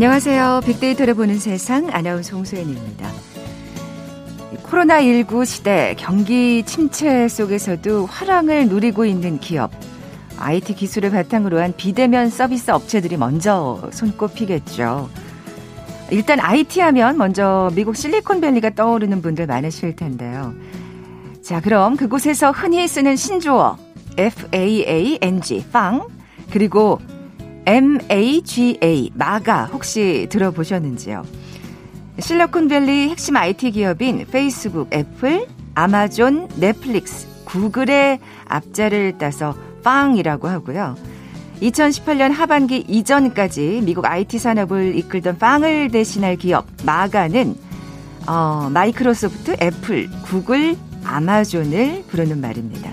안녕하세요. 빅데이터를 보는 세상 아나운서 홍소연입니다. 코로나19 시대 경기 침체 속에서도 화랑을 누리고 있는 기업. IT 기술을 바탕으로 한 비대면 서비스 업체들이 먼저 손꼽히겠죠. 일단 IT 하면 먼저 미국 실리콘밸리가 떠오르는 분들 많으실 텐데요. 자, 그럼 그곳에서 흔히 쓰는 신조어 FAANG, 빵, 그리고 MAGA, 마가 혹시 들어보셨는지요? 실리콘밸리 핵심 IT 기업인 페이스북, 애플, 아마존, 넷플릭스, 구글의 앞자를 따서 팡이라고 하고요. 2018년 하반기 이전까지 미국 IT 산업을 이끌던 팡을 대신할 기업 마가는 어, 마이크로소프트, 애플, 구글, 아마존을 부르는 말입니다.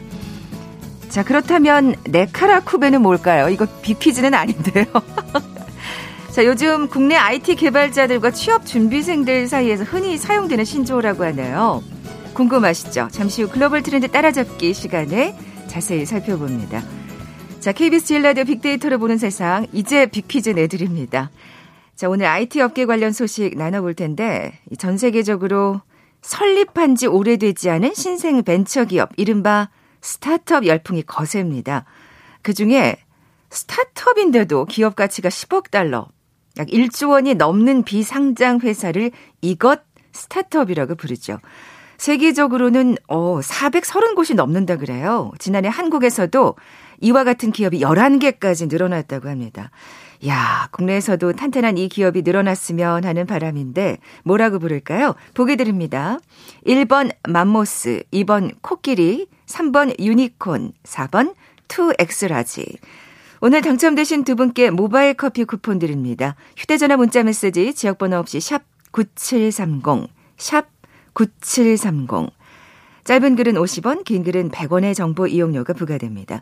자, 그렇다면 네카라 쿠베는 뭘까요? 이거 비퀴즈는 아닌데요. 자, 요즘 국내 IT 개발자들과 취업 준비생들 사이에서 흔히 사용되는 신조어라고 하네요. 궁금하시죠? 잠시 후 글로벌 트렌드 따라잡기 시간에 자세히 살펴봅니다. 자, KBS 제일 라디오 빅데이터를 보는 세상, 이제 빅퀴즈 내드립니다. 자, 오늘 IT 업계 관련 소식 나눠볼 텐데, 전 세계적으로 설립한 지 오래되지 않은 신생 벤처 기업, 이른바 스타트업 열풍이 거셉니다. 그 중에 스타트업인데도 기업 가치가 10억 달러, 약 1조 원이 넘는 비상장 회사를 이것 스타트업이라고 부르죠. 세계적으로는 어 430곳이 넘는다 그래요. 지난해 한국에서도 이와 같은 기업이 11개까지 늘어났다고 합니다. 야, 국내에서도 탄탄한 이 기업이 늘어났으면 하는 바람인데 뭐라고 부를까요? 보기 드립니다. 1번 맘모스, 2번 코끼리, 3번 유니콘, 4번 2엑스라지. 오늘 당첨되신 두 분께 모바일 커피 쿠폰 드립니다. 휴대전화 문자 메시지 지역번호 없이 샵 9730, 샵 9730. 짧은 글은 50원, 긴 글은 100원의 정보 이용료가 부과됩니다.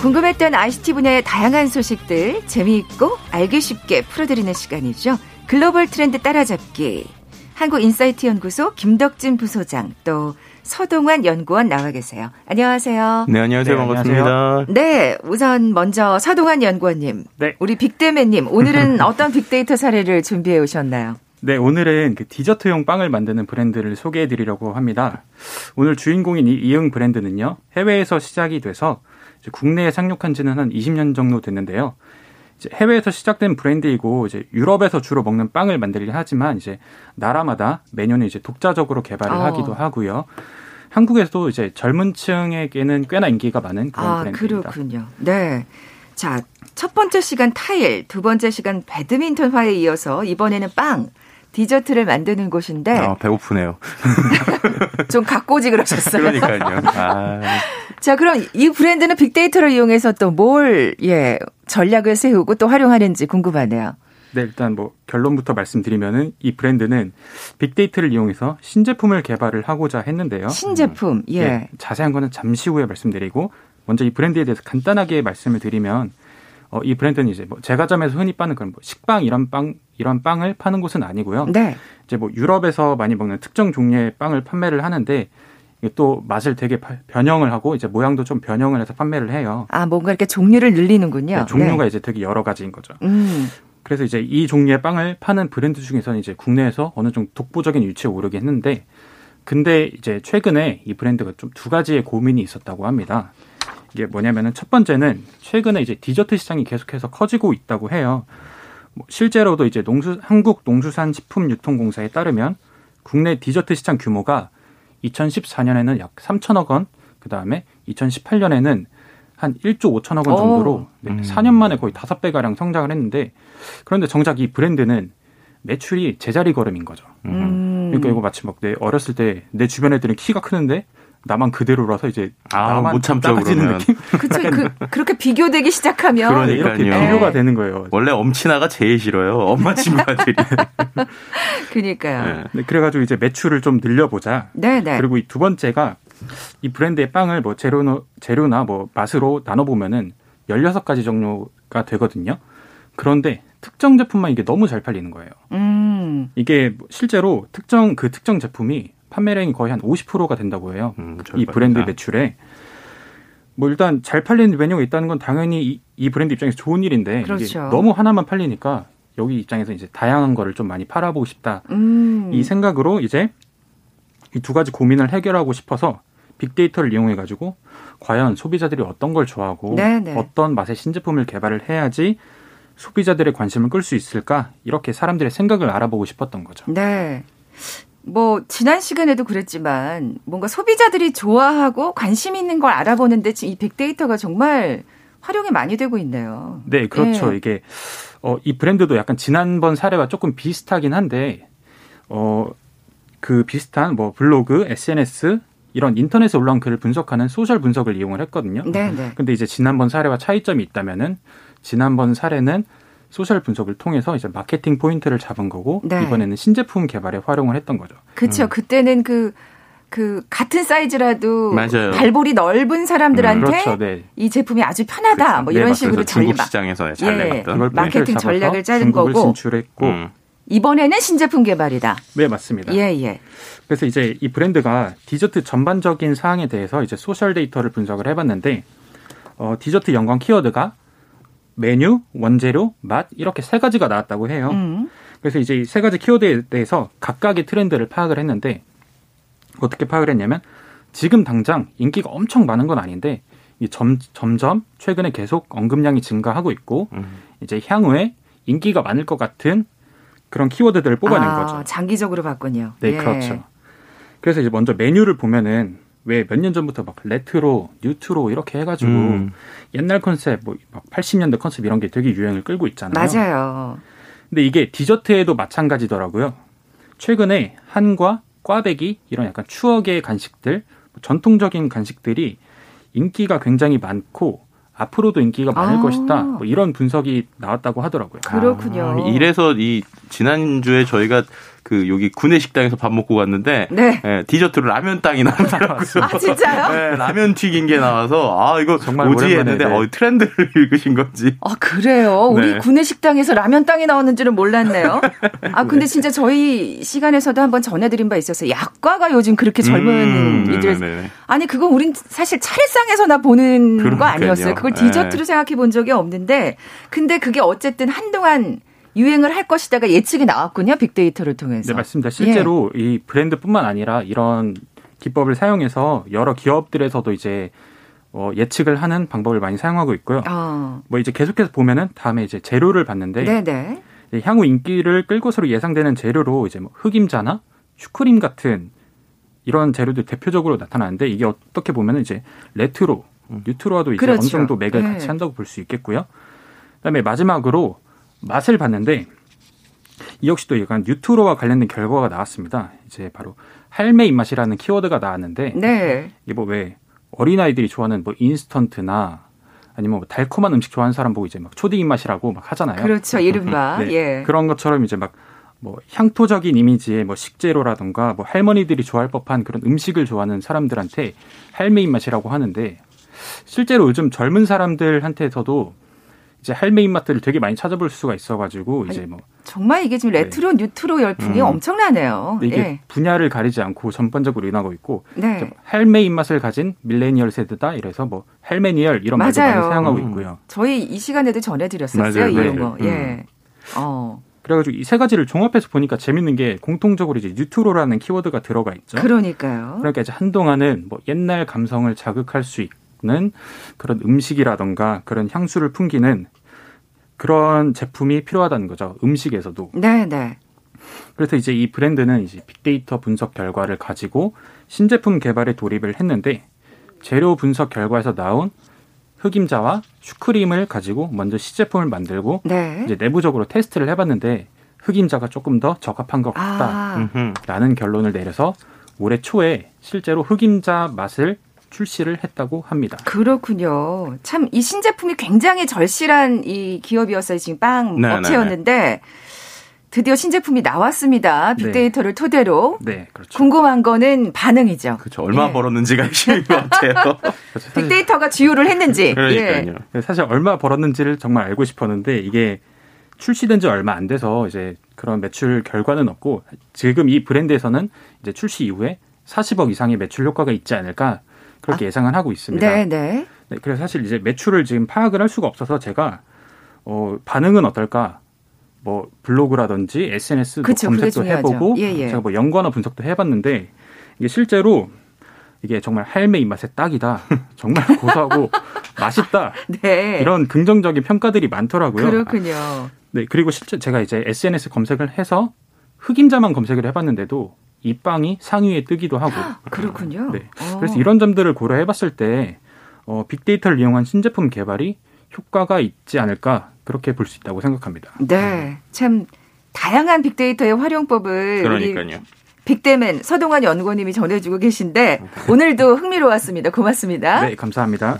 궁금했던 ICT 분야의 다양한 소식들 재미있고 알기 쉽게 풀어드리는 시간이죠. 글로벌 트렌드 따라잡기. 한국인사이트 연구소 김덕진 부소장 또 서동환 연구원 나와 계세요. 안녕하세요. 네, 안녕하세요. 네, 반갑습니다. 네, 우선 먼저 서동환 연구원님. 네. 우리 빅데맨님, 오늘은 어떤 빅데이터 사례를 준비해 오셨나요? 네, 오늘은 그 디저트용 빵을 만드는 브랜드를 소개해 드리려고 합니다. 오늘 주인공인 이 이응 브랜드는요, 해외에서 시작이 돼서 국내에 상륙한 지는 한 20년 정도 됐는데요. 해외에서 시작된 브랜드이고 이제 유럽에서 주로 먹는 빵을 만들긴 하지만 이제 나라마다 매년에 이제 독자적으로 개발을 어. 하기도 하고요. 한국에서도 이제 젊은 층에게는 꽤나 인기가 많은 그런 아, 브랜드입니다. 그렇군요. 네. 자, 첫 번째 시간 타일, 두 번째 시간 배드민턴화에 이어서 이번에는 빵. 디저트를 만드는 곳인데. 아, 배고프네요. 좀 갖고지 그러셨어요. 그러니까요. 아. 자, 그럼 이 브랜드는 빅데이터를 이용해서 또 뭘, 예, 전략을 세우고 또 활용하는지 궁금하네요. 네, 일단 뭐 결론부터 말씀드리면은 이 브랜드는 빅데이터를 이용해서 신제품을 개발을 하고자 했는데요. 신제품, 음. 예. 네, 자세한 거는 잠시 후에 말씀드리고 먼저 이 브랜드에 대해서 간단하게 말씀을 드리면 어, 이 브랜드는 이제 뭐 제과점에서 흔히 파는 그런 뭐 식빵 이런 빵 이런 빵을 파는 곳은 아니고요. 네. 이제 뭐 유럽에서 많이 먹는 특정 종류의 빵을 판매를 하는데 이게 또 맛을 되게 변형을 하고 이제 모양도 좀 변형을 해서 판매를 해요. 아 뭔가 이렇게 종류를 늘리는군요. 네, 종류가 네. 이제 되게 여러 가지인 거죠. 음. 그래서 이제 이 종류의 빵을 파는 브랜드 중에서는 이제 국내에서 어느 정도 독보적인 위치에 오르게 했는데 근데 이제 최근에 이 브랜드가 좀 두 가지의 고민이 있었다고 합니다. 이게 뭐냐면은 첫 번째는 최근에 이제 디저트 시장이 계속해서 커지고 있다고 해요. 뭐 실제로도 이제 농수 한국 농수산 식품 유통공사에 따르면 국내 디저트 시장 규모가 2014년에는 약 3천억 원, 그 다음에 2018년에는 한 1조 5천억 원 정도로 네, 음. 4년 만에 거의 5배 가량 성장을 했는데 그런데 정작 이 브랜드는 매출이 제자리 걸음인 거죠. 음. 그러니까 이거 마치 막 내 어렸을 때 내 주변 애들은 키가 크는데 나만 그대로라서 이제 아, 못 참죠 그러면. 느낌? 그쵸. 그, 그렇게 비교되기 시작하면 그러니까요. 이렇게 비교가 되는 거예요. 원래 엄친아가 제일 싫어요. 엄마 친구들이. 그러니까요. 네. 네, 그래가지고 이제 매출을 좀 늘려보자. 네, 네. 그리고 이 두 번째가 이 브랜드의 빵을 뭐 재료, 재료나 뭐 맛으로 나눠 보면은 16가지 종류가 되거든요. 그런데 특정 제품만 이게 너무 잘 팔리는 거예요. 음. 이게 실제로 특정, 그 특정 제품이 판매량이 거의 한 50%가 된다고 해요. 음, 이 브랜드 매출에. 뭐 일단 잘 팔리는 메뉴가 있다는 건 당연히 이, 이 브랜드 입장에서 좋은 일인데 그렇죠. 이게 너무 하나만 팔리니까 여기 입장에서 이제 다양한 거를 좀 많이 팔아보고 싶다. 음. 이 생각으로 이제 이 두 가지 고민을 해결하고 싶어서 빅데이터를 이용해 가지고 과연 소비자들이 어떤 걸 좋아하고 네네. 어떤 맛의 신제품을 개발을 해야지 소비자들의 관심을 끌 수 있을까 이렇게 사람들의 생각을 알아보고 싶었던 거죠. 네. 뭐 지난 시간에도 그랬지만 뭔가 소비자들이 좋아하고 관심 있는 걸 알아보는데 지금 이 빅데이터가 정말 활용이 많이 되고 있네요. 네, 그렇죠. 네. 이게 어, 이 브랜드도 약간 지난번 사례와 조금 비슷하긴 한데 어, 그 비슷한 뭐 블로그, SNS 이런 인터넷에 올라온 글을 분석하는 소셜 분석을 이용을 했거든요. 네, 네. 근데 이제 지난번 사례와 차이점이 있다면은 지난번 사례는 소셜 분석을 통해서 이제 마케팅 포인트를 잡은 거고 네. 이번에는 신제품 개발에 활용을 했던 거죠. 그렇죠. 그때는 그, 그, 같은 사이즈라도 맞아요. 발볼이 넓은 사람들한테 그렇죠. 네. 이 제품이 아주 편하다. 그렇죠. 뭐 네, 이런 맞아요. 식으로 그래서 중국 전략. 시장에서 잘 예. 마케팅 전략을 짜는 거고. 진출했고 음. 이번에는 신제품 개발이다. 네 맞습니다. 예, 예. 그래서 이제 이 브랜드가 디저트 전반적인 사항에 대해서 이제 소셜 데이터를 분석을 해봤는데 어, 디저트 연관 키워드가 메뉴, 원재료, 맛 이렇게 세 가지가 나왔다고 해요. 음. 그래서 이제 이 세 가지 키워드에 대해서 각각의 트렌드를 파악을 했는데 어떻게 파악을 했냐면 지금 당장 인기가 엄청 많은 건 아닌데 이 점, 점점 최근에 계속 언급량이 증가하고 있고 음. 이제 향후에 인기가 많을 것 같은 그런 키워드들을 뽑아낸 아, 거죠. 장기적으로 봤군요. 네, 예. 그렇죠. 그래서 이제 먼저 메뉴를 보면은 왜 몇 년 전부터 막 레트로, 뉴트로 이렇게 해가지고 음. 옛날 컨셉, 뭐막 80년대 컨셉 이런 게 되게 유행을 끌고 있잖아요. 맞아요. 근데 이게 디저트에도 마찬가지더라고요. 최근에 한과 꽈배기 이런 약간 추억의 간식들, 전통적인 간식들이 인기가 굉장히 많고 앞으로도 인기가 많을 아. 것이다. 뭐 이런 분석이 나왔다고 하더라고요. 그렇군요. 아, 이래서 이 지난주에 저희가 그 여기 구내 식당에서 밥 먹고 갔는데 네. 예, 디저트로 라면 땅이 나오더라고요. 아, 진짜요? 네, 라면 튀긴 게 나와서 아 이거 정말 뭐지 오랜만에, 했는데 네. 어, 트렌드를 읽으신 건지. 아, 그래요? 우리 네. 구내 식당에서 라면 땅이 나오는 줄은 몰랐네요. 아, 근데 진짜 저희 시간에서도 한번 전해드린 바 있어서 약과가 요즘 그렇게 젊은 음, 이들. 네네네. 아니, 그건 우린 사실 차례상에서나 보는 거 그러니까요. 아니었어요. 그걸 네. 디저트로 생각해 본 적이 없는데. 근데 그게 어쨌든 한동안 유행을 할 것이다가 예측이 나왔군요. 빅데이터를 통해서. 네, 맞습니다. 실제로 이 브랜드뿐만 아니라 이런 기법을 사용해서 여러 기업들에서도 이제 어, 예측을 하는 방법을 많이 사용하고 있고요. 어. 뭐 이제 계속해서 보면은 다음에 이제 재료를 봤는데 네네. 이제 향후 인기를 끌 것으로 예상되는 재료로 이제 뭐 흑임자나 슈크림 같은 이런 재료들 대표적으로 나타나는데 이게 어떻게 보면은 이제 레트로, 뉴트로와도 이제 그렇죠. 어느 정도 맥을 네. 같이 한다고 볼 수 있겠고요. 그다음에 마지막으로 맛을 봤는데 이 역시 또 약간 뉴트로와 관련된 결과가 나왔습니다. 이제 바로 할매 입맛이라는 키워드가 나왔는데 네. 이게 뭐왜 어린 아이들이 좋아하는 뭐 인스턴트나 아니면 뭐 달콤한 음식 좋아하는 사람 보고 이제 막 초딩 입맛이라고 막 하잖아요. 그렇죠. 이른바. 네. 예. 그런 것처럼 이제 막 뭐 향토적인 이미지의 뭐 식재료라던가 뭐 할머니들이 좋아할 법한 그런 음식을 좋아하는 사람들한테 할매 입맛이라고 하는데 실제로 요즘 젊은 사람들한테서도 이제 할매 입맛들을 되게 많이 찾아볼 수가 있어가지고 이제 뭐 정말 이게 지금 레트로 뉴트로 열풍이 음. 엄청나네요. 이게 예. 분야를 가리지 않고 전반적으로 일어나고 있고 네. 좀 할매 입맛을 가진 밀레니얼 세대다 이래서 뭐 할메니얼 이런 말도 맞아요. 많이 사용하고 음. 있고요. 저희 이 시간에도 전해드렸었어요. 맞아요. 이 네. 용어. 음. 예. 어. 그래가지고 이 세 가지를 종합해서 보니까 재밌는 게 공통적으로 이제 뉴트로라는 키워드가 들어가 있죠. 그러니까요. 그러니까 이제 한동안은 뭐 옛날 감성을 자극할 수 있는 그런 음식이라던가 그런 향수를 풍기는 그런 제품이 필요하다는 거죠. 음식에서도. 네, 네. 그래서 이제 이 브랜드는 이제 빅데이터 분석 결과를 가지고 신제품 개발에 돌입을 했는데 재료 분석 결과에서 나온 흑임자와 슈크림을 가지고 먼저 시제품을 만들고 네. 이제 내부적으로 테스트를 해봤는데 흑임자가 조금 더 적합한 것 아, 같다라는 음흠. 결론을 내려서 올해 초에 실제로 흑임자 맛을 출시를 했다고 합니다. 그렇군요. 참 이 신제품이 굉장히 절실한 이 기업이었어요. 지금 빵 네, 업체였는데 네, 네. 드디어 신제품이 나왔습니다. 네. 빅데이터를 네. 토대로. 네, 그렇죠. 궁금한 거는 반응이죠. 그렇죠. 얼마 네. 벌었는지가 핵심인 것 같아요. 빅데이터가 주요를 했는지. 그러니까요. 예. 사실 얼마 벌었는지를 정말 알고 싶었는데 이게 출시된 지 얼마 안 돼서 이제 그런 매출 결과는 없고 지금 이 브랜드에서는 이제 출시 이후에 40억 이상의 매출 효과가 있지 않을까 그렇게 아, 예상을 하고 있습니다. 네, 네. 네, 그래서 사실 이제 매출을 지금 파악을 할 수가 없어서 제가 어, 반응은 어떨까 뭐 블로그라든지 SNS 그쵸, 검색도 해보고 예, 예. 제가 뭐 연관어 분석도 해봤는데 이게 실제로 이게 정말 할매 입맛에 딱이다. 정말 고소하고 맛있다. 네. 이런 긍정적인 평가들이 많더라고요. 그렇군요. 네, 그리고 실제 제가 이제 SNS 검색을 해서 흑임자만 검색을 해봤는데도 이 빵이 상위에 뜨기도 하고. 그렇군요. 네. 그래서 이런 점들을 고려해 봤을 때 어, 빅데이터를 이용한 신제품 개발이 효과가 있지 않을까 그렇게 볼 수 있다고 생각합니다. 네, 참 다양한 빅데이터의 활용법을 그러니까요. 빅데맨 서동환 연구원님이 전해주고 계신데 오늘도 흥미로웠습니다. 고맙습니다. 네, 감사합니다.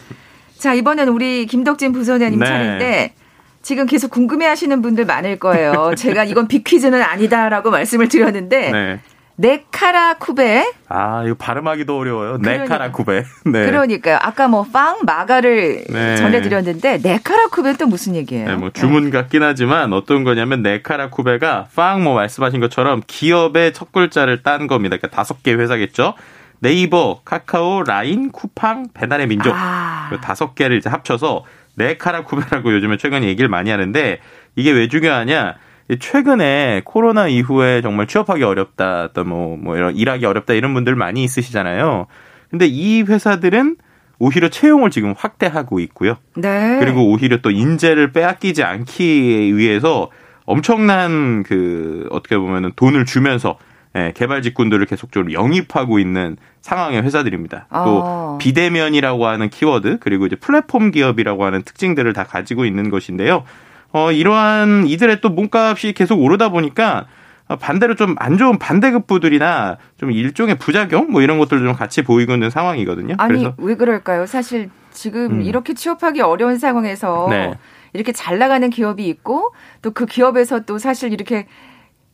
자 이번엔 우리 김덕진 부선장님 네. 차례인데 지금 계속 궁금해하시는 분들 많을 거예요. 제가 이건 빅퀴즈는 아니다라고 말씀을 드렸는데 네. 네카라 쿠베. 아, 이거 발음하기도 어려워요. 그러니까, 네카라 쿠베. 네. 그러니까요. 아까 뭐 빵, 마가를 네. 전해드렸는데 네카라 쿠베는 또 무슨 얘기예요? 네, 뭐 주문 네. 같긴 하지만 어떤 거냐면 네카라 쿠베가 빵 뭐 말씀하신 것처럼 기업의 첫 글자를 딴 겁니다. 그러니까 다섯 개 회사겠죠. 네이버, 카카오, 라인, 쿠팡, 배달의 민족 아. 다섯 개를 이제 합쳐서 네카라 쿠베라고 요즘에 최근에 얘기를 많이 하는데 이게 왜 중요하냐? 최근에 코로나 이후에 정말 취업하기 어렵다, 또 뭐, 뭐 이런 일하기 어렵다 이런 분들 많이 있으시잖아요. 근데 이 회사들은 오히려 채용을 지금 확대하고 있고요. 네. 그리고 오히려 또 인재를 빼앗기지 않기 위해서 엄청난 그 어떻게 보면은 돈을 주면서 예, 개발 직군들을 계속적으로 영입하고 있는 상황의 회사들입니다. 또 어. 비대면이라고 하는 키워드 그리고 이제 플랫폼 기업이라고 하는 특징들을 다 가지고 있는 것인데요. 어, 이러한 이들의 또 몸값이 계속 오르다 보니까 반대로 좀 안 좋은 반대급부들이나 좀 일종의 부작용 뭐 이런 것들도 좀 같이 보이고 있는 상황이거든요. 아니 왜 그럴까요? 사실 지금 음. 이렇게 취업하기 어려운 상황에서 네. 이렇게 잘 나가는 기업이 있고 또 그 기업에서 또 사실 이렇게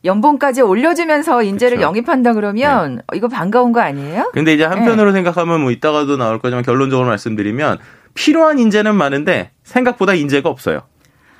연봉까지 올려주면서 인재를 그렇죠. 영입한다 그러면 네. 이거 반가운 거 아니에요? 근데 이제 한편으로 네. 생각하면 뭐 이따가도 나올 거지만 결론적으로 말씀드리면 필요한 인재는 많은데 생각보다 인재가 없어요.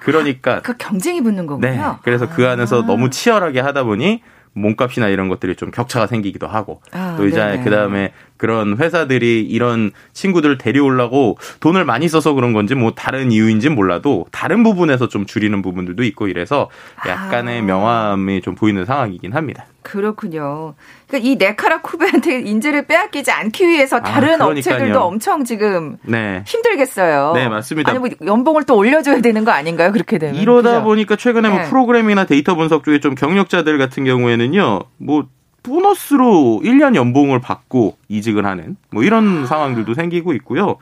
그러니까 그 경쟁이 붙는 거군요. 네. 그래서 그 안에서 아. 너무 치열하게 하다 보니 몸값이나 이런 것들이 좀 격차가 생기기도 하고 아, 또 이제 그 다음에 그런 회사들이 이런 친구들을 데려오려고 돈을 많이 써서 그런 건지 뭐 다른 이유인지는 몰라도 다른 부분에서 좀 줄이는 부분들도 있고 이래서 약간의 아. 명암이 좀 보이는 상황이긴 합니다. 그렇군요. 그러니까 이 네카라 쿠베한테 인재를 빼앗기지 않기 위해서 아, 다른 아, 업체들도 엄청 지금 네. 힘들겠어요. 네, 맞습니다. 아니 뭐 연봉을 또 올려줘야 되는 거 아닌가요? 그렇게 되면 이러다 그죠? 보니까 최근에 뭐 네. 뭐 프로그램이나 데이터 분석 쪽에 좀 경력자들 같은 경우에는요, 뭐 보너스로 1년 연봉을 받고 이직을 하는 뭐 이런 아. 상황들도 생기고 있고요.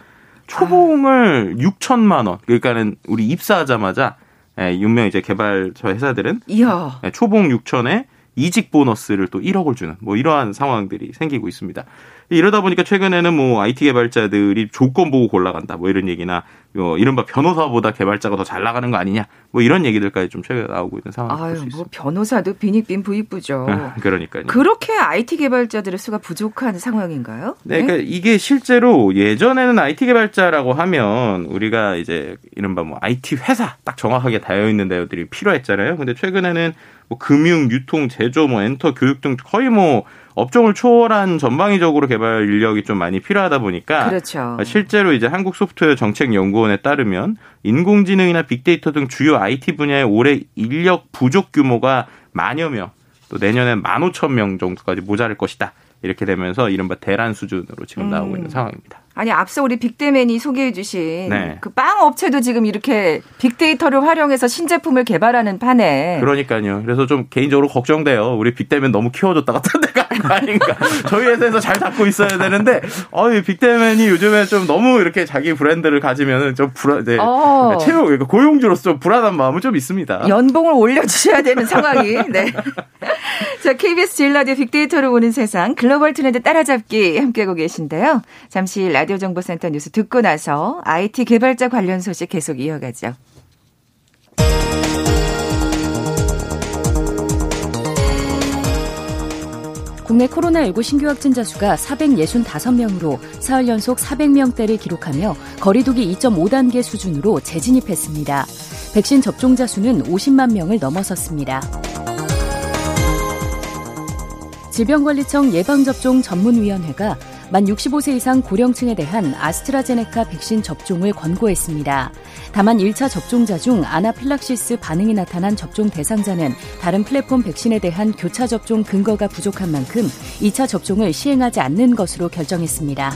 초봉을 아. 6천만 원. 그러니까는 우리 입사하자마자 예, 유명 이제 개발처 회사들은 이야. 예, 초봉 6천에 이직 보너스를 또 1억을 주는 뭐 이러한 상황들이 생기고 있습니다. 이러다 보니까 최근에는 뭐 IT 개발자들이 조건 보고 골라간다 뭐 이런 얘기나 뭐 이른바 변호사보다 개발자가 더 잘 나가는 거 아니냐 뭐 이런 얘기들까지 좀 최근에 나오고 있는 상황이 아유, 뭐 변호사도 빈익빈 부익부죠. 그러니까요. 그렇게 IT 개발자들의 수가 부족한 상황인가요? 네, 네, 그러니까 이게 실제로 예전에는 IT 개발자라고 하면 우리가 이제 이른바 뭐 IT 회사 딱 정확하게 다여 있는 데들이 필요했잖아요. 근데 최근에는 뭐 금융, 유통, 제조, 뭐 엔터, 교육 등 거의 뭐 업종을 초월한 전방위적으로 개발 인력이 좀 많이 필요하다 보니까 그렇죠. 실제로 이제 한국 소프트웨어 정책 연구원에 따르면 인공지능이나 빅데이터 등 주요 IT 분야의 올해 인력 부족 규모가 만여 명, 또 내년엔 만 오천 명 정도까지 모자랄 것이다. 이렇게 되면서 이른바 대란 수준으로 지금 나오고 음. 있는 상황입니다. 아니 앞서 우리 빅데맨이 소개해주신 네. 그 빵 업체도 지금 이렇게 빅데이터를 활용해서 신제품을 개발하는 판에 그러니까요. 그래서 좀 개인적으로 걱정돼요. 우리 빅데맨 너무 키워줬다가 딴 데가 아닌가. 저희 회사에서 잘 잡고 있어야 되는데, 어, 이 빅데맨이 요즘에 좀 너무 이렇게 자기 브랜드를 가지면은 좀 불안, 네. 어. 채용, 그러니까 고용주로서 좀 불안한 마음은 좀 있습니다. 연봉을 올려주셔야 되는 상황이, 네. 자, KBS 제일 라디오 빅데이터를 보는 세상 글로벌 트렌드 따라잡기 함께하고 계신데요. 잠시 라 디오 정보센터 뉴스 듣고 나서 IT 개발자 관련 소식 계속 이어가죠. 국내 코로나19 신규 확진자 수가 465명으로 사흘 연속 400명대를 기록하며 거리두기 2.5단계 수준으로 재진입했습니다. 백신 접종자 수는 50만 명을 넘어섰습니다. 질병관리청 예방접종 전문위원회가 만 65세 이상 고령층에 대한 아스트라제네카 백신 접종을 권고했습니다. 다만 1차 접종자 중 아나필락시스 반응이 나타난 접종 대상자는 다른 플랫폼 백신에 대한 교차 접종 근거가 부족한 만큼 2차 접종을 시행하지 않는 것으로 결정했습니다.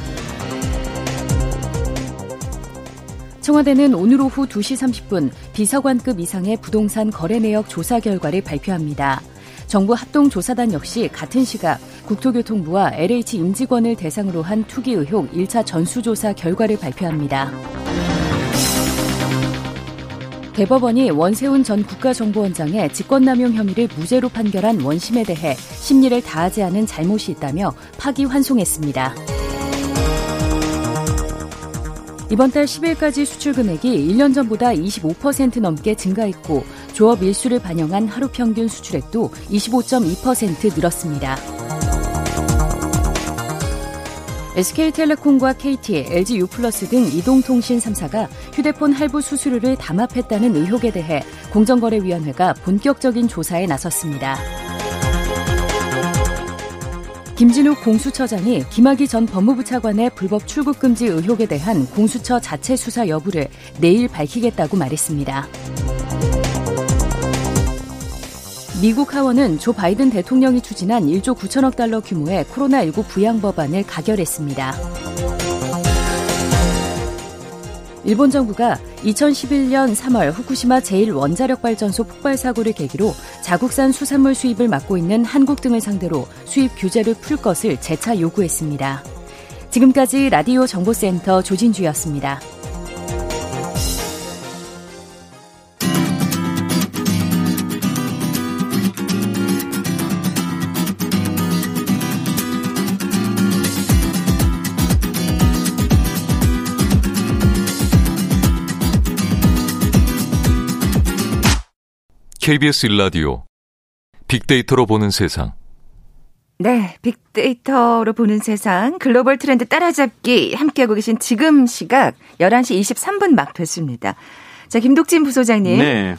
청와대는 오늘 오후 2시 30분 비서관급 이상의 부동산 거래 내역 조사 결과를 발표합니다. 정부 합동조사단 역시 같은 시각 국토교통부와 LH 임직원을 대상으로 한 투기 의혹 1차 전수조사 결과를 발표합니다. 대법원이 원세훈 전 국가정보원장의 직권남용 혐의를 무죄로 판결한 원심에 대해 심리를 다하지 않은 잘못이 있다며 파기환송했습니다. 이번 달 10일까지 수출 금액이 1년 전보다 25% 넘게 증가했고 조업 일수를 반영한 하루 평균 수출액도 25.2% 늘었습니다. SK텔레콤과 KT, LG U+플러스 등 이동통신 3사가 휴대폰 할부 수수료를 담합했다는 의혹에 대해 공정거래위원회가 본격적인 조사에 나섰습니다. 김진욱 공수처장이 김학의 전 법무부 차관의 불법 출국 금지 의혹에 대한 공수처 자체 수사 여부를 내일 밝히겠다고 말했습니다. 미국 하원은 조 바이든 대통령이 추진한 1조 9천억 달러 규모의 코로나19 부양 법안을 가결했습니다. 일본 정부가 2011년 3월 후쿠시마 제1원자력발전소 폭발 사고를 계기로 자국산 수산물 수입을 막고 있는 한국 등을 상대로 수입 규제를 풀 것을 재차 요구했습니다. 지금까지 라디오 정보센터 조진주였습니다. KBS 일라디오 빅데이터로 보는 세상. 네, 빅데이터로 보는 세상 글로벌 트렌드 따라잡기 함께하고 계신 지금 시각 11시 23분 막 됐습니다. 자, 김독진 부소장님. 네.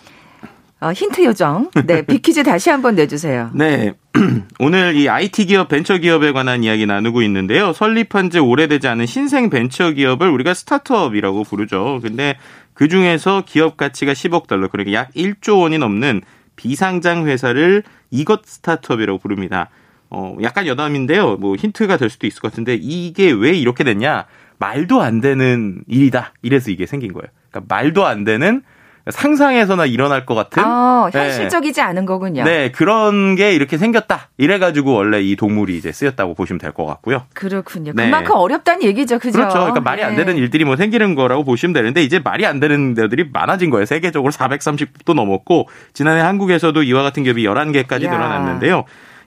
어, 힌트 요정. 네, 빅퀴즈 다시 한번 내주세요. 네. 오늘 이 IT 기업, 벤처 기업에 관한 이야기 나누고 있는데요. 설립한 지 오래되지 않은 신생 벤처 기업을 우리가 스타트업이라고 부르죠. 근데 그 중에서 기업 가치가 10억 달러, 그러니까 약 1조 원이 넘는 비상장 회사를 이것 스타트업이라고 부릅니다. 어, 약간 여담인데요. 뭐 힌트가 될 수도 있을 것 같은데 이게 왜 이렇게 됐냐? 말도 안 되는 일이다. 이래서 이게 생긴 거예요. 그러니까 말도 안 되는 상상에서나 일어날 것 같은 어, 현실적이지 네. 않은 거군요. 네, 그런 게 이렇게 생겼다. 이래 가지고 원래 이 동물이 이제 쓰였다고 보시면 될 것 같고요. 그렇군요. 네. 그만큼 어렵다는 얘기죠, 그죠? 그렇죠. 그러니까 말이 안 네. 되는 일들이 뭐 생기는 거라고 보시면 되는데 이제 말이 안 되는 데들이 많아진 거예요. 세계적으로 430도 넘었고 지난해 한국에서도 이와 같은 기업이 11개까지 야. 늘어났는데요.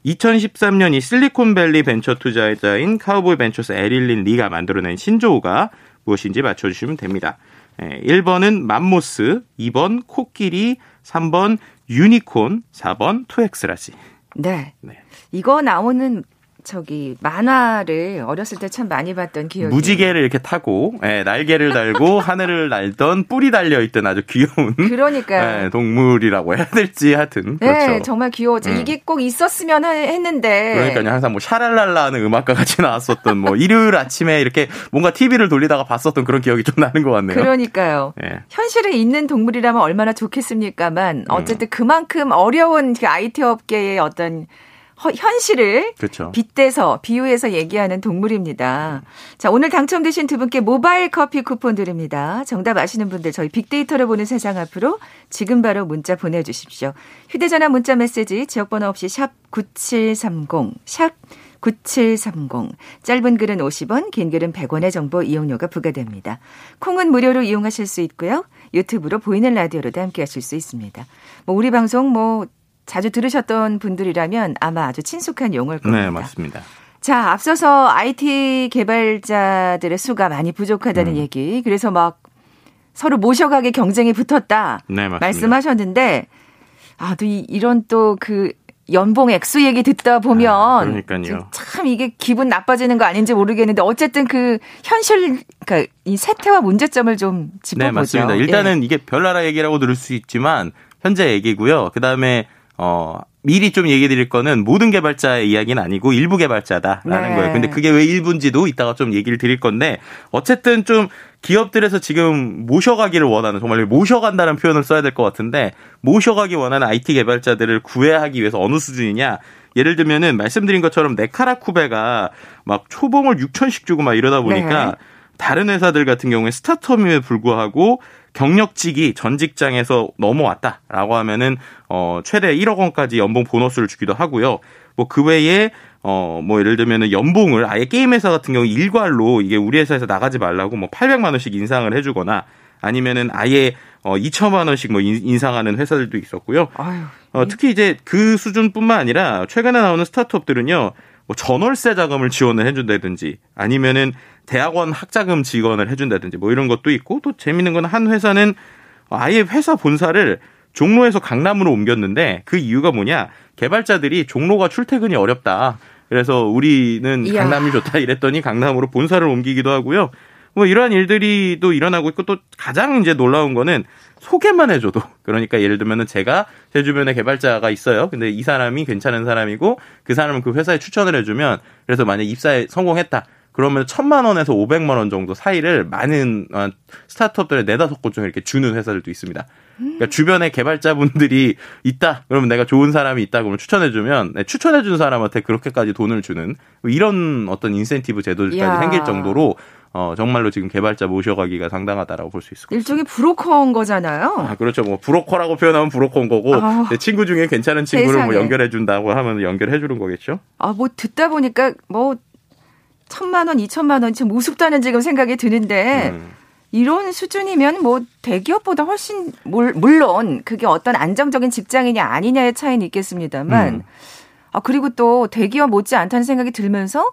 2013년 이 실리콘밸리 벤처 투자자인 카우보이 벤처스 에일린 리가 만들어낸 신조어가 무엇인지 맞춰주시면 됩니다. 1번은 맘모스, 2번 코끼리, 3번 유니콘, 4번 투엑스라지. 네. 네. 이거 나오는 저기 만화를 어렸을 때 참 많이 봤던 기억이 무지개를 이렇게 타고 예, 날개를 달고 하늘을 날던 뿔이 달려 있던 아주 귀여운 그러니까 예, 동물이라고 해야 될지 하여튼 네, 그렇죠. 정말 귀여웠죠. 음. 이게 꼭 있었으면 했는데 그러니까요. 항상 뭐 샤랄랄라 하는 음악과 같이 나왔었던 뭐 일요일 아침에 이렇게 뭔가 TV를 돌리다가 봤었던 그런 기억이 좀 나는 것 같네요. 그러니까요. 예. 현실에 있는 동물이라면 얼마나 좋겠습니까만 어쨌든 음. 그만큼 어려운 그 IT 업계의 어떤 현실을 그렇죠. 빗대서 비유해서 얘기하는 동물입니다. 자, 오늘 당첨되신 두 분께 모바일 커피 쿠폰 드립니다. 정답 아시는 분들 저희 빅데이터를 보는 세상 앞으로 지금 바로 문자 보내 주십시오. 휴대 전화 문자 메시지 지역 번호 없이 샵 9730, 샵 9730. 짧은 글은 50원, 긴 글은 100원의 정보 이용료가 부과됩니다. 콩은 무료로 이용하실 수 있고요. 유튜브로 보이는 라디오로도 함께 하실 수 있습니다. 뭐 우리 방송 뭐 자주 들으셨던 분들이라면 아마 아주 친숙한 용어일 겁니다. 네, 맞습니다. 자, 앞서서 IT 개발자들의 수가 많이 부족하다는 음. 얘기. 그래서 막 서로 모셔가게 경쟁이 붙었다. 네, 맞습니다. 말씀하셨는데 아, 또 이, 이런 또 그 연봉 액수 얘기 듣다 보면 아, 그러니까요. 참 이게 기분 나빠지는 거 아닌지 모르겠는데 어쨌든 그 현실 그러니까 이 세태와 문제점을 좀 짚어보죠. 네, 맞습니다. 일단은 예. 이게 별나라 얘기라고 들을 수 있지만 현재 얘기고요. 그다음에 어, 미리 좀 얘기 드릴 거는 모든 개발자의 이야기는 아니고 일부 개발자다라는 네. 거예요. 근데 그게 왜 일부인지도 이따가 좀 얘기를 드릴 건데 어쨌든 좀 기업들에서 지금 모셔가기를 원하는 정말 모셔간다는 표현을 써야 될 것 같은데 모셔가기 원하는 IT 개발자들을 구애하기 위해서 어느 수준이냐 예를 들면은 말씀드린 것처럼 네카라쿠베가 막 초봉을 6천씩 주고 막 이러다 보니까 네. 다른 회사들 같은 경우에 스타트업임에 불구하고 경력직이 전 직장에서 넘어왔다라고 하면은 어 최대 1억 원까지 연봉 보너스를 주기도 하고요. 뭐 그 외에 어 뭐 예를 들면은 연봉을 아예 게임 회사 같은 경우 일괄로 이게 우리 회사에서 나가지 말라고 뭐 800만 원씩 인상을 해 주거나 아니면은 아예 어 2천만 원씩 뭐 인상하는 회사들도 있었고요. 어 특히 이제 그 수준뿐만 아니라 최근에 나오는 스타트업들은요. 뭐 전월세 자금을 지원을 해준다든지 아니면은 대학원 학자금 지원을 해준다든지 뭐 이런 것도 있고 또 재밌는 건 한 회사는 아예 회사 본사를 종로에서 강남으로 옮겼는데 그 이유가 뭐냐 개발자들이 종로가 출퇴근이 어렵다. 그래서 우리는. 강남이 좋다 이랬더니 강남으로 본사를 옮기기도 하고요. 뭐 이러한 일들이 또 일어나고 있고 또 가장 이제 놀라운 거는 소개만 해줘도 그러니까 예를 들면은 제가 제 주변에 개발자가 있어요. 근데 이 사람이 괜찮은 사람이고 그 사람은 그 회사에 추천을 해주면 그래서 만약 입사에 성공했다. 그러면 천만 원에서 오백만 원 정도 사이를 많은 어, 스타트업들의 네다섯 곳 중에 이렇게 주는 회사들도 있습니다. 그러니까 주변에 개발자분들이 있다. 그러면 내가 좋은 사람이 있다. 그러면 추천해주면 네, 추천해준 사람한테 그렇게까지 돈을 주는 뭐 이런 어떤 인센티브 제도까지 이야. 생길 정도로 어, 정말로 지금 개발자 모셔가기가 상당하다라고 볼 수 있을 것 같습니다. 일종의 브로커인 거잖아요. 아, 그렇죠. 뭐 브로커라고 표현하면 브로커인 거고 아, 내 친구 중에 괜찮은 친구를 뭐 연결해 준다고 하면 연결해 주는 거겠죠. 아, 뭐 듣다 보니까 뭐 천만 원, 이천만 원좀 우습다는 지금 생각이 드는데 음. 이런 수준이면 뭐 대기업보다 훨씬 물론 그게 어떤 안정적인 직장이냐 아니냐의 차이는 있겠습니다만 음. 아 그리고 또 대기업 못지 않다는 생각이 들면서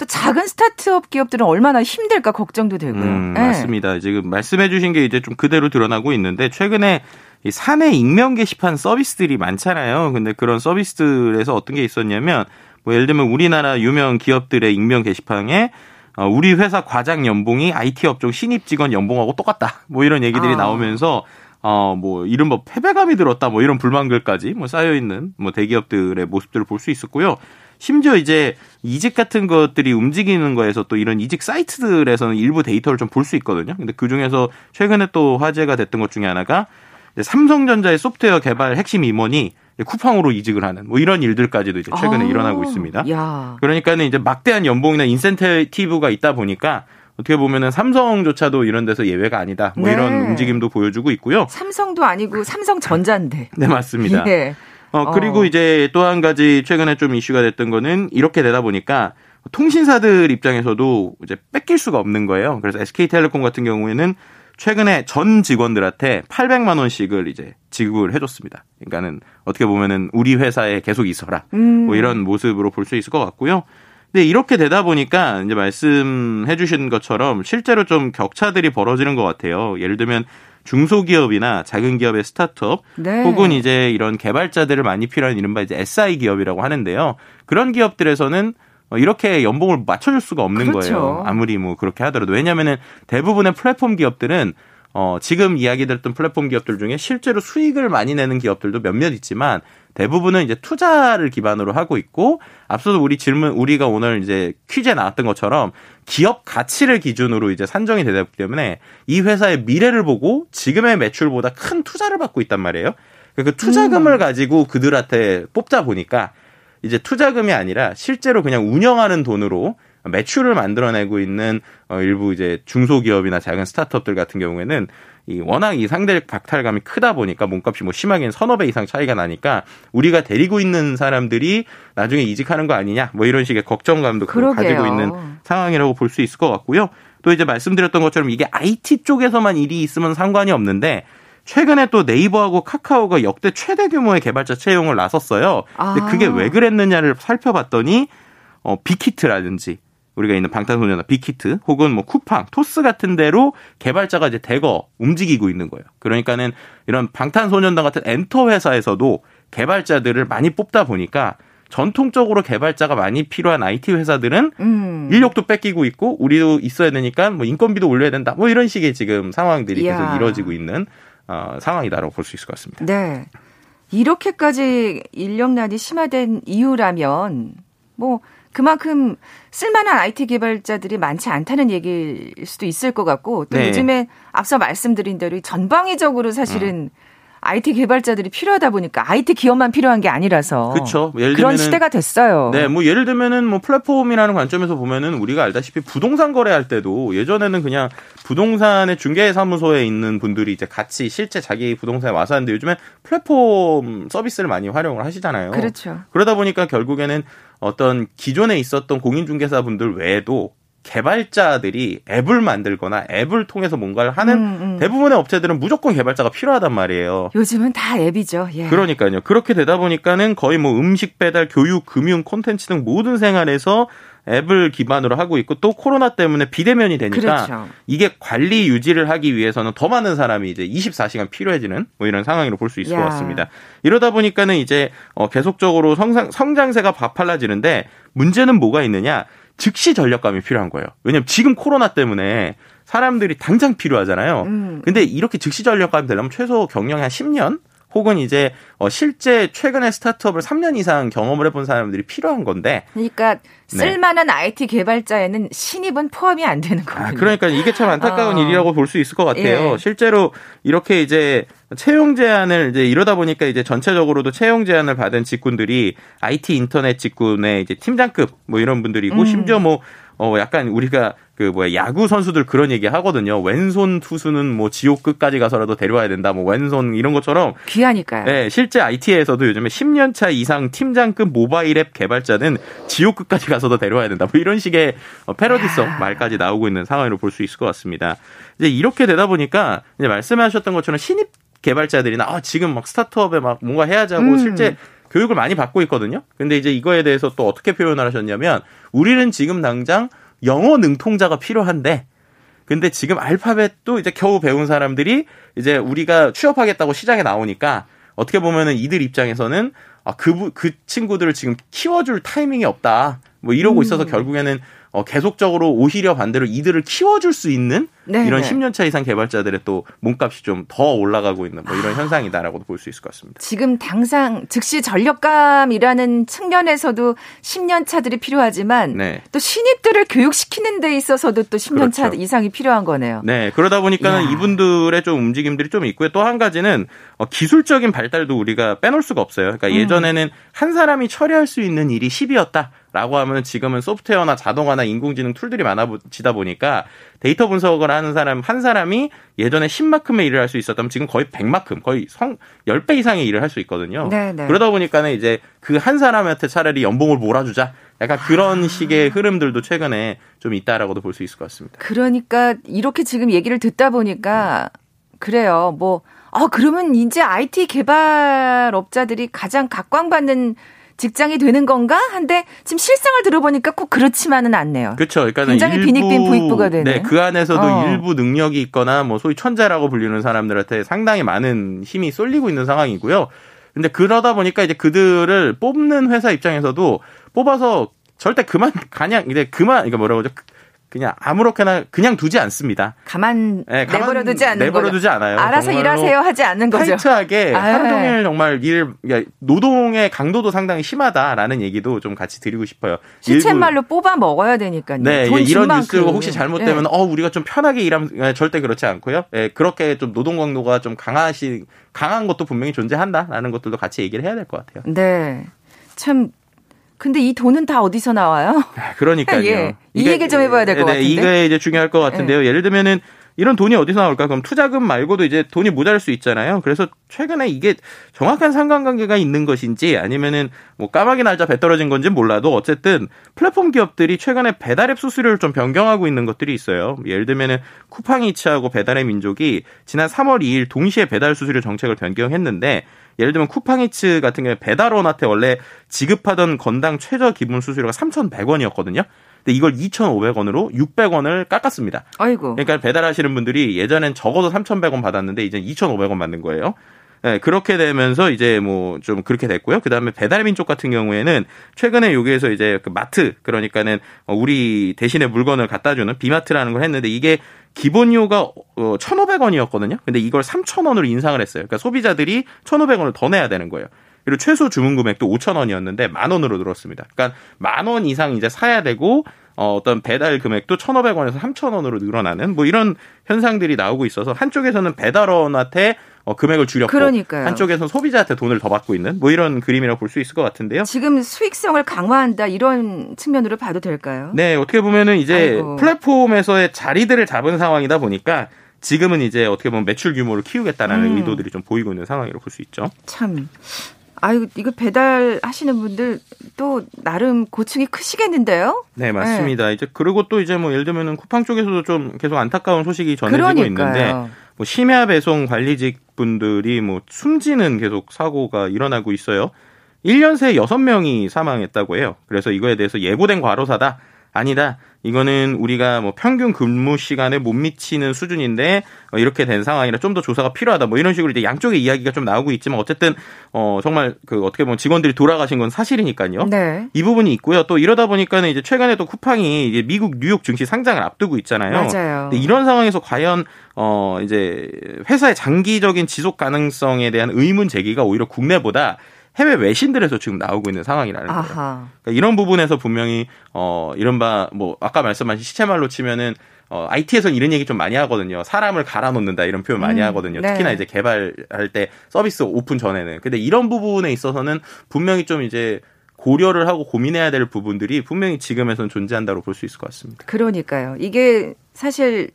또 작은 스타트업 기업들은 얼마나 힘들까 걱정도 되고요. 음, 네. 맞습니다. 지금 말씀해 주신 게 이제 좀 그대로 드러나고 있는데 최근에 이 사내 익명 게시판 서비스들이 많잖아요. 근데 그런 서비스들에서 어떤 게 있었냐면 뭐 예를 들면 우리나라 유명 기업들의 익명 게시판에 어, 우리 회사 과장 연봉이 IT 업종 신입 직원 연봉하고 똑같다. 뭐 이런 얘기들이 아. 나오면서 어, 뭐, 이른바 패배감이 들었다, 뭐, 이런 불만글까지, 뭐, 쌓여있는, 뭐, 대기업들의 모습들을 볼 수 있었고요. 심지어 이제 이직 같은 것들이 움직이는 거에서 또 이런 이직 사이트들에서는 일부 데이터를 좀 볼 수 있거든요. 근데 그 중에서 최근에 또 화제가 됐던 것 중에 하나가 삼성전자의 소프트웨어 개발 핵심 임원이 쿠팡으로 이직을 하는 뭐 이런 일들까지도 이제 최근에 아, 일어나고 있습니다. 야. 그러니까는 이제 막대한 연봉이나 인센티브가 있다 보니까 어떻게 보면은 삼성조차도 이런 데서 예외가 아니다. 뭐 네. 이런 움직임도 보여주고 있고요. 삼성도 아니고 삼성전자인데. 네, 맞습니다. 예. 어, 그리고 어. 이제 또 한 가지 최근에 좀 이슈가 됐던 거는 이렇게 되다 보니까 통신사들 입장에서도 이제 뺏길 수가 없는 거예요. 그래서 SK텔레콤 같은 경우에는 최근에 전 직원들한테 800만 원씩을 이제 지급을 해줬습니다. 그러니까는 어떻게 보면은 우리 회사에 계속 있어라. 음. 뭐 이런 모습으로 볼 수 있을 것 같고요. 근데 이렇게 되다 보니까 이제 말씀해 주신 것처럼 실제로 좀 격차들이 벌어지는 것 같아요. 예를 들면 중소기업이나 작은 기업의 스타트업 네. 혹은 이제 이런 개발자들을 많이 필요한 이른바 이제 SI 기업이라고 하는데요. 그런 기업들에서는 어, 이렇게 연봉을 맞춰줄 수가 없는 그렇죠. 거예요. 아무리 뭐 그렇게 하더라도 왜냐하면은 대부분의 플랫폼 기업들은 어, 지금 이야기 들었던 플랫폼 기업들 중에 실제로 수익을 많이 내는 기업들도 몇몇 있지만 대부분은 이제 투자를 기반으로 하고 있고 앞서도 우리 질문 우리가 오늘 이제 퀴즈에 나왔던 것처럼 기업 가치를 기준으로 이제 산정이 되기 때문에 이 회사의 미래를 보고 지금의 매출보다 큰 투자를 받고 있단 말이에요. 그 투자금을 음. 가지고 그들한테 뽑자 보니까 이제 투자금이 아니라 실제로 그냥 운영하는 돈으로 매출을 만들어내고 있는 어, 일부 이제 중소기업이나 작은 스타트업들 같은 경우에는 이 워낙 이 상대적 박탈감이 크다 보니까 몸값이 뭐 심하게는 서너 배 이상 차이가 나니까 우리가 데리고 있는 사람들이 나중에 이직하는 거 아니냐 뭐 이런 식의 걱정감도 그러게요. 가지고 있는 상황이라고 볼 수 있을 것 같고요. 또 이제 말씀드렸던 것처럼 이게 IT 쪽에서만 일이 있으면 상관이 없는데 최근에 또 네이버하고 카카오가 역대 최대 규모의 개발자 채용을 나섰어요. 근데 그게 아. 왜 그랬느냐를 살펴봤더니 어 빅히트라든지 우리가 있는 방탄소년단 빅히트 혹은 뭐 쿠팡, 토스 같은 데로 개발자가 이제 대거 움직이고 있는 거예요. 그러니까는 이런 방탄소년단 같은 엔터 회사에서도 개발자들을 많이 뽑다 보니까 전통적으로 개발자가 많이 필요한 IT 회사들은 음. 인력도 뺏기고 있고 우리도 있어야 되니까 뭐 인건비도 올려야 된다. 뭐 이런 식의 지금 상황들이 이야. 계속 이루어지고 있는 어, 상황이다라고 볼 수 있을 것 같습니다. 네. 이렇게까지 인력난이 심화된 이유라면 뭐 그만큼 쓸만한 IT 개발자들이 많지 않다는 얘기일 수도 있을 것 같고 또 네. 요즘에 앞서 말씀드린 대로 전방위적으로 사실은 음. IT 개발자들이 필요하다 보니까 IT 기업만 필요한 게 아니라서 그렇죠. 예를 그런 시대가 됐어요. 네, 뭐 예를 들면은 뭐 플랫폼이라는 관점에서 보면은 우리가 알다시피 부동산 거래할 때도 예전에는 그냥 부동산의 중개 사무소에 있는 분들이 이제 같이 실제 자기 부동산에 와서 하는데 요즘에 플랫폼 서비스를 많이 활용을 하시잖아요. 그렇죠. 그러다 보니까 결국에는 어떤 기존에 있었던 공인중개사분들 외에도 개발자들이 앱을 만들거나 앱을 통해서 뭔가를 하는 음, 음. 대부분의 업체들은 무조건 개발자가 필요하단 말이에요. 요즘은 다 앱이죠. 예. 그러니까요. 그렇게 되다 보니까는 거의 뭐 음식 배달, 교육, 금융, 콘텐츠 등 모든 생활에서 앱을 기반으로 하고 있고 또 코로나 때문에 비대면이 되니까 그렇죠. 이게 관리 유지를 하기 위해서는 더 많은 사람이 이제 24시간 필요해지는 뭐 이런 상황으로 볼 수 있을 야. 것 같습니다. 이러다 보니까는 이제 어 계속적으로 성장 성장세가 바팔라지는데 문제는 뭐가 있느냐? 즉시 전력감이 필요한 거예요. 왜냐면 지금 코로나 때문에 사람들이 당장 필요하잖아요. 음. 근데 이렇게 즉시 전력감이 되려면 최소 경력이 한 10년 혹은 이제 어 실제 최근에 스타트업을 3년 이상 경험을 해본 사람들이 필요한 건데. 그러니까 네. 쓸만한 네. IT 개발자에는 신입은 포함이 안 되는 거예요. 아, 그러니까 이게 참 안타까운 어. 일이라고 볼 수 있을 것 같아요. 예. 실제로 이렇게 이제 채용 제한을 이제 이러다 보니까 이제 전체적으로도 채용 제한을 받은 직군들이 IT 인터넷 직군의 이제 팀장급 뭐 이런 분들이고 음. 심지어 뭐 어, 약간 우리가 그 뭐야 야구 선수들 그런 얘기 하거든요. 왼손 투수는 뭐 지옥 끝까지 가서라도 데려와야 된다. 뭐 왼손 이런 것처럼 귀하니까요. 네, 실제 IT에서도 요즘에 10년 차 이상 팀장급 모바일 앱 개발자는 지옥 끝까지 가서도 데려와야 된다. 뭐 이런 식의 어, 패러디성 말까지 나오고 있는 상황으로 볼 수 있을 것 같습니다. 이제 이렇게 되다 보니까 이제 말씀하셨던 것처럼 신입 개발자들이나 아, 지금 막 스타트업에 막 뭔가 해야지 하고 음. 실제 교육을 많이 받고 있거든요. 근데 이제 이거에 대해서 또 어떻게 표현을 하셨냐면 우리는 지금 당장 영어 능통자가 필요한데 근데 지금 알파벳도 이제 겨우 배운 사람들이 이제 우리가 취업하겠다고 시장에 나오니까 어떻게 보면은 이들 입장에서는 아, 그, 그 친구들을 지금 키워줄 타이밍이 없다. 뭐 이러고 음. 있어서 결국에는 어, 계속적으로 오히려 반대로 이들을 키워줄 수 있는 네 이런 10년 차 이상 개발자들의 또 몸값이 좀 더 올라가고 있는 뭐 이런 아. 현상이다라고도 볼 수 있을 것 같습니다. 지금 당장 즉시 전력감이라는 측면에서도 10년 차들이 필요하지만 네. 또 신입들을 교육시키는 데 있어서도 또 10년차 그렇죠. 이상이 필요한 거네요. 네, 그러다 보니까는 이야. 이분들의 좀 움직임들이 좀 있고요. 또 한 가지는 어, 기술적인 발달도 우리가 빼놓을 수가 없어요. 그러니까 음. 예전에는 한 사람이 처리할 수 있는 일이 10이었다. 라고 하면 지금은 소프트웨어나 자동화나 인공지능 툴들이 많아지다 보니까 데이터 분석을 하는 사람 한 사람이 예전에 10만큼의 일을 할 수 있었다면 지금 거의 100만큼, 거의 성 10배 이상의 일을 할 수 있거든요. 네네. 네. 그러다 보니까는 이제 그 한 사람한테 차라리 연봉을 몰아주자. 약간 그런 아. 식의 흐름들도 최근에 좀 있다라고도 볼 수 있을 것 같습니다. 그러니까 이렇게 지금 얘기를 듣다 보니까 그래요. 뭐, 아, 그러면 이제 IT 개발업자들이 가장 각광받는 직장이 되는 건가? 한데 지금 실상을 들어보니까 꼭 그렇지만은 않네요. 그렇죠. 그러니까 굉장히 일부, 빈익빈 부익부가 되는. 네, 그 안에서도 어. 일부 능력이 있거나 뭐 소위 천재라고 불리는 사람들한테 상당히 많은 힘이 쏠리고 있는 상황이고요. 근데 그러다 보니까 이제 그들을 뽑는 회사 입장에서도 뽑아서 절대 그만 가냥 이제 그만 그러니까 뭐라고 하죠? 그냥 아무렇게나 그냥 두지 않습니다. 가만, 네, 가만 내버려 두지 않는 내버려 두지 않아요. 알아서 일하세요 하지 않는 거죠. 타이트하게 아, 하루 종일 정말 일 노동의 강도도 상당히 심하다라는 얘기도 좀 같이 드리고 싶어요. 시쳇말로 뽑아 먹어야 되니까요. 네, 이런 뉴스 혹시 잘못되면 네. 어 우리가 좀 편하게 일하면 네, 절대 그렇지 않고요. 네, 그렇게 좀 노동 강도가 좀 강하시 강한 것도 분명히 존재한다라는 것들도 같이 얘기를 해야 될 것 같아요. 네, 참 근데 이 돈은 다 어디서 나와요? 아, 그러니까요. 예. 이 얘기 좀 해봐야 될것 네, 같은데. 이게 이제 중요할 것 같은데요. 네. 예를 들면은 이런 돈이 어디서 나올까? 그럼 투자금 말고도 이제 돈이 모자랄 수 있잖아요. 그래서 최근에 이게 정확한 상관관계가 있는 것인지 아니면은 뭐 까마귀 날짜 배 떨어진 건지 몰라도 어쨌든 플랫폼 기업들이 최근에 배달앱 수수료를 좀 변경하고 있는 것들이 있어요. 예를 들면은 쿠팡이츠하고 배달의 민족이 지난 3월 2일 동시에 배달 수수료 정책을 변경했는데 예를 들면 쿠팡이츠 같은 경우에 배달원한테 원래 지급하던 건당 최저 기본 수수료가 3,100원이었거든요. 근데 이걸 2,500원으로 600원을 깎았습니다. 아이고. 그러니까 배달하시는 분들이 예전엔 적어도 3,100원 받았는데 이제 2,500원 받는 거예요. 네, 그렇게 되면서 이제 뭐 좀 그렇게 됐고요. 그 다음에 배달의 민족 같은 경우에는 최근에 여기에서 이제 그 마트 그러니까는 우리 대신에 물건을 갖다 주는 비마트라는 걸 했는데 이게 기본료가 1,500원이었거든요. 근데 이걸 3,000원으로 인상을 했어요. 그러니까 소비자들이 1,500원을 더 내야 되는 거예요. 그리고 최소 주문 금액도 5천 원이었는데 만 원으로 늘었습니다. 그러니까 만 원 이상 이제 사야 되고 어, 어떤 배달 금액도 1,500원에서 3,000원으로 늘어나는 뭐 이런 현상들이 나오고 있어서 한쪽에서는 배달원한테 어, 금액을 줄였고 그러니까요. 한쪽에서는 소비자한테 돈을 더 받고 있는 뭐 이런 그림이라고 볼 수 있을 것 같은데요. 지금 수익성을 강화한다 이런 측면으로 봐도 될까요? 네, 어떻게 보면은 이제 아이고. 플랫폼에서의 자리들을 잡은 상황이다 보니까 지금은 이제 어떻게 보면 매출 규모를 키우겠다는 음. 의도들이 좀 보이고 있는 상황이라고 볼 수 있죠. 참 아유, 이거 배달 하시는 분들 또 나름 고충이 크시겠는데요? 네, 맞습니다. 네. 이제 그리고 또 이제 뭐 예를 들면은 쿠팡 쪽에서도 좀 계속 안타까운 소식이 전해지고 그러니까요. 있는데 뭐 심야 배송 관리직 분들이 뭐 숨지는 계속 사고가 일어나고 있어요. 1년 새에 6명이 사망했다고 해요. 그래서 이거에 대해서 예고된 과로사다. 아니다. 이거는 우리가 뭐 평균 근무 시간에 못 미치는 수준인데 어, 이렇게 된 상황이라 좀 더 조사가 필요하다. 뭐 이런 식으로 이제 양쪽의 이야기가 좀 나오고 있지만 어쨌든 어 정말 그 어떻게 보면 직원들이 돌아가신 건 사실이니까요. 네. 이 부분이 있고요. 또 이러다 보니까는 이제 최근에 도 쿠팡이 이제 미국 뉴욕 증시 상장을 앞두고 있잖아요. 맞아요. 이런 상황에서 과연 어 이제 회사의 장기적인 지속 가능성에 대한 의문 제기가 오히려 국내보다 해외 외신들에서 지금 나오고 있는 상황이라는 거예요. 그러니까 이런 부분에서 분명히 어 이른바 뭐 아까 말씀하신 시체말로 치면은 어, IT에서는 이런 얘기 좀 많이 하거든요. 사람을 갈아 놓는다 이런 표현 많이 음, 하거든요. 네. 특히나 이제 개발할 때 서비스 오픈 전에는. 근데 이런 부분에 있어서는 분명히 좀 이제 고려를 하고 고민해야 될 부분들이 분명히 지금에선 존재한다고 볼 수 있을 것 같습니다. 그러니까요. 이게 사실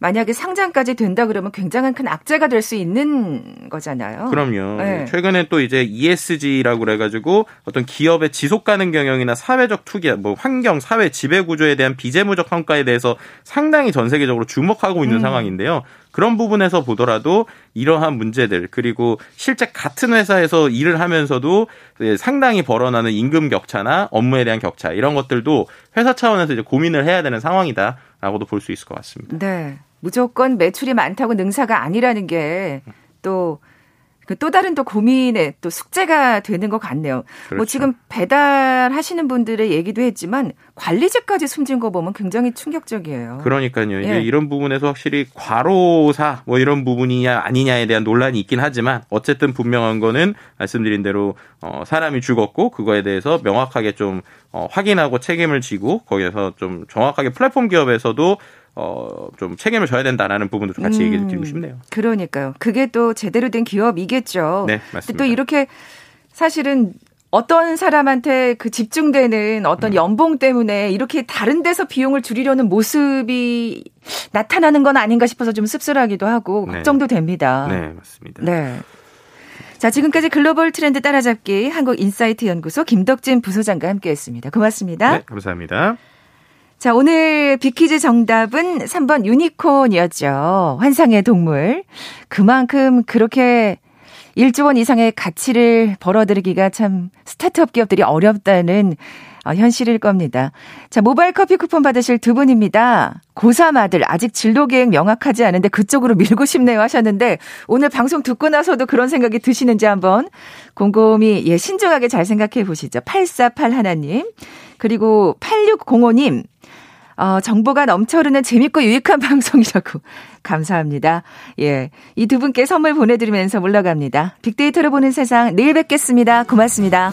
만약에 상장까지 된다 그러면 굉장한 큰 악재가 될 수 있는 거잖아요. 그럼요. 네. 최근에 또 이제 ESG라고 그래가지고 어떤 기업의 지속 가능 경영이나 사회적 투기, 뭐 환경, 사회 지배 구조에 대한 비재무적 성과에 대해서 상당히 전 세계적으로 주목하고 있는 음. 상황인데요. 그런 부분에서 보더라도 이러한 문제들 그리고 실제 같은 회사에서 일을 하면서도 상당히 벌어나는 임금 격차나 업무에 대한 격차 이런 것들도 회사 차원에서 이제 고민을 해야 되는 상황이다라고도 볼 수 있을 것 같습니다. 네. 무조건 매출이 많다고 능사가 아니라는 게또그또 다른 또 고민의 또 숙제가 되는 것 같네요. 뭐 그렇죠. 뭐 지금 배달하시는 분들의 얘기도 했지만 관리직까지 숨진 거 보면 굉장히 충격적이에요. 그러니까요. 예. 이런 부분에서 확실히 과로사 뭐 이런 부분이냐 아니냐에 대한 논란이 있긴 하지만 어쨌든 분명한 거는 말씀드린 대로 어 사람이 죽었고 그거에 대해서 명확하게 좀 어, 확인하고 책임을 지고 거기에서 좀 정확하게 플랫폼 기업에서도 어, 좀 책임을 져야 된다라는 부분도 좀 같이 음, 얘기를 드리고 싶네요. 그러니까요. 그게 또 제대로 된 기업이겠죠. 네, 맞습니다. 또 이렇게 사실은 어떤 사람한테 그 집중되는 어떤 음. 연봉 때문에 이렇게 다른 데서 비용을 줄이려는 모습이 나타나는 건 아닌가 싶어서 좀 씁쓸하기도 하고 네. 걱정도 됩니다. 네, 맞습니다. 네. 자, 지금까지 글로벌 트렌드 따라잡기 한국인사이트 연구소 김덕진 부소장과 함께 했습니다. 고맙습니다. 네, 감사합니다. 자, 오늘 비키즈 정답은 3번 유니콘이었죠. 환상의 동물. 그만큼 그렇게 1조 원 이상의 가치를 벌어들이기가 참 스타트업 기업들이 어렵다는 어, 현실일 겁니다. 자, 모바일 커피 쿠폰 받으실 두 분입니다. 고3 아들, 아직 진로 계획 명확하지 않은데 그쪽으로 밀고 싶네요 하셨는데 오늘 방송 듣고 나서도 그런 생각이 드시는지 한번 곰곰이, 예, 신중하게 잘 생각해 보시죠. 848 하나님. 그리고 8605님. 어, 정보가 넘쳐흐르는 재밌고 유익한 방송이라고. 감사합니다. 예. 이 두 분께 선물 보내드리면서 물러갑니다. 빅데이터를 보는 세상 내일 뵙겠습니다. 고맙습니다.